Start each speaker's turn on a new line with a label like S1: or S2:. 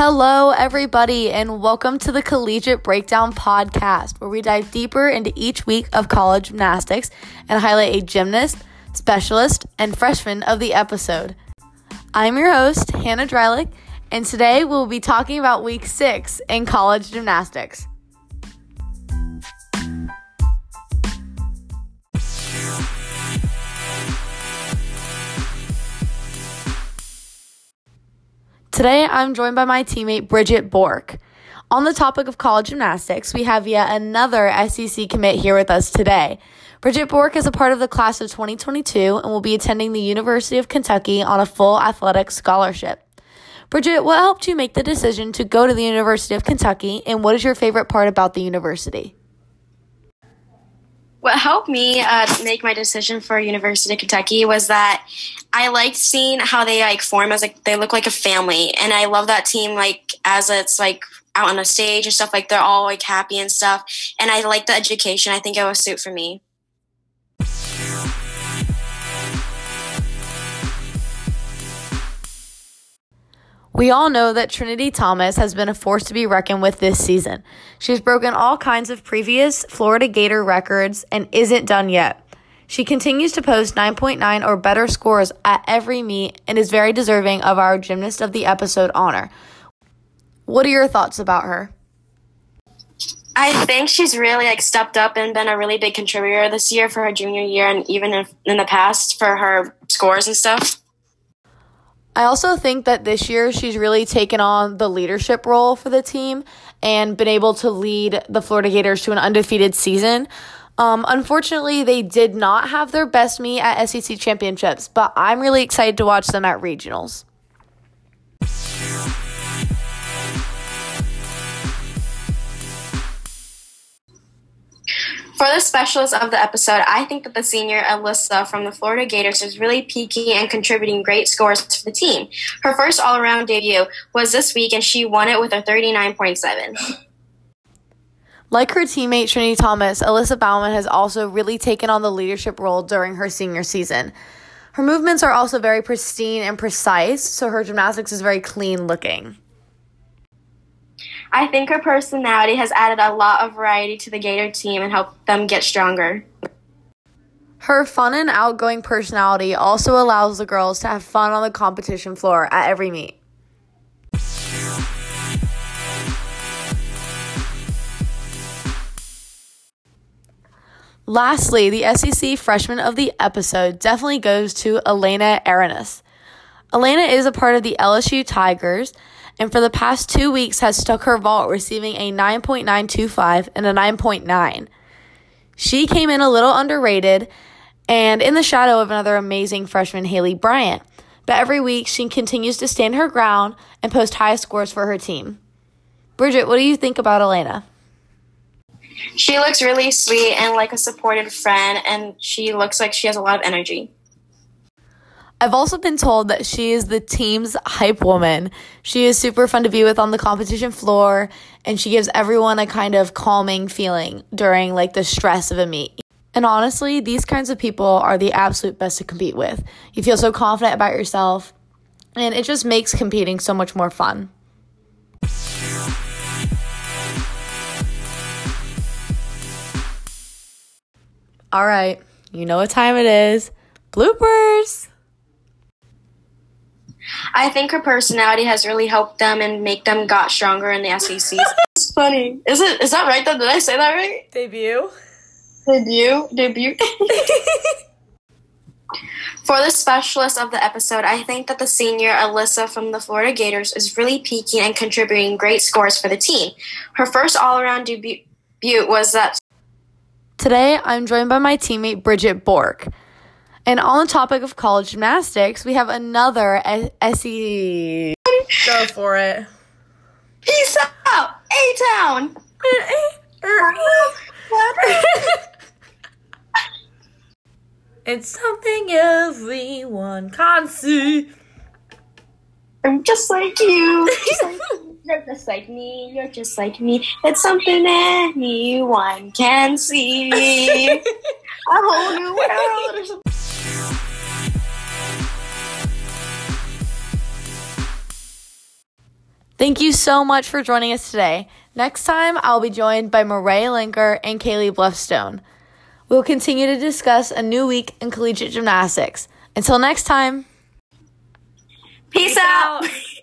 S1: Hello, everybody, and welcome to the Collegiate Breakdown Podcast, where we dive deeper into each week of college gymnastics and highlight a gymnast, specialist, and freshman of the episode. I'm your host, Hannah Dreilich, and today we'll be talking about week six in college gymnastics. Today, I'm joined by my teammate Bridget Bork. On the topic of college gymnastics, we have yet another SEC commit here with us today. Bridget Bork is a part of the class of 2022 and will be attending the University of Kentucky on a full athletic scholarship. Bridget, what helped you make the decision to go to the University of Kentucky, and what is your favorite part about the university?
S2: What helped me uh, make my decision for University of Kentucky was that I liked seeing how they like form as like they look like a family, and I love that team like as it's like out on a stage and stuff like they're all like happy and stuff. And I like the education. I think it was suit for me.
S1: We all know that Trinity Thomas has been a force to be reckoned with this season. She's broken all kinds of previous Florida Gator records and isn't done yet. She continues to post 9.9 or better scores at every meet and is very deserving of our Gymnast of the Episode honor. What are your thoughts about her?
S2: I think she's really like stepped up and been a really big contributor this year for her junior year and even in, the past for her scores and stuff.
S1: I also think that this year she's really taken on the leadership role for the team and been able to lead the Florida Gators to an undefeated season. Um, unfortunately, they did not have their best meet at SEC championships, but I'm really excited to watch them at regionals.
S2: For the specialist of the episode, I think that the senior Alyssa from the Florida Gators is really peaking and contributing great scores for the team. Her first all around debut was this week, and she won it with a 39.7.
S1: Like her teammate Trinity Thomas, Alyssa Baumann has also really taken on the leadership role during her senior season. Her movements are also very pristine and precise, so her gymnastics is very clean looking.
S2: I think her personality has added a lot of variety to the Gator team and helped them get stronger.
S1: Her fun and outgoing personality also allows the girls to have fun on the competition floor at every meet. Lastly, the SEC freshman of the episode definitely goes to Elena Arenas. Elena is a part of the LSU Tigers and for the past two weeks has stuck her vault, receiving a 9.925 and a 9.9. She came in a little underrated and in the shadow of another amazing freshman, Haley Bryant. But every week, she continues to stand her ground and post high scores for her team. Bridget, what do you think about Elena?
S2: She looks really sweet and like a supportive friend, and she looks like she has a lot of energy.
S1: I've also been told that she is the team's hype woman. She is super fun to be with on the competition floor, and she gives everyone a kind of calming feeling during like the stress of a meet. And honestly, these kinds of people are the absolute best to compete with. You feel so confident about yourself, and it just makes competing so much more fun. All right, you know what time it is. Bloopers!
S2: I think her personality has really helped them and make them got stronger in the SEC. it's funny. Is it? Is that right? Though? Did I say that right?
S1: Debut.
S2: Debut. Debut. For the specialist of the episode, I think that the senior Alyssa from the Florida Gators is really peaking and contributing great scores for the team. Her first all-around debut was that.
S1: Today, I'm joined by my teammate Bridget Bork. And on the topic of college gymnastics, we have another SE. Go for it.
S2: Peace out, A Town.
S1: it's something everyone can see.
S2: I'm just like you. You're just like me. You're just like me. It's something anyone can see. A whole new world.
S1: Thank you so much for joining us today. Next time, I'll be joined by Murray Linker and Kaylee Bluffstone. We'll continue to discuss a new week in collegiate gymnastics. Until next time.
S2: Peace,
S1: Peace
S2: out.
S1: out.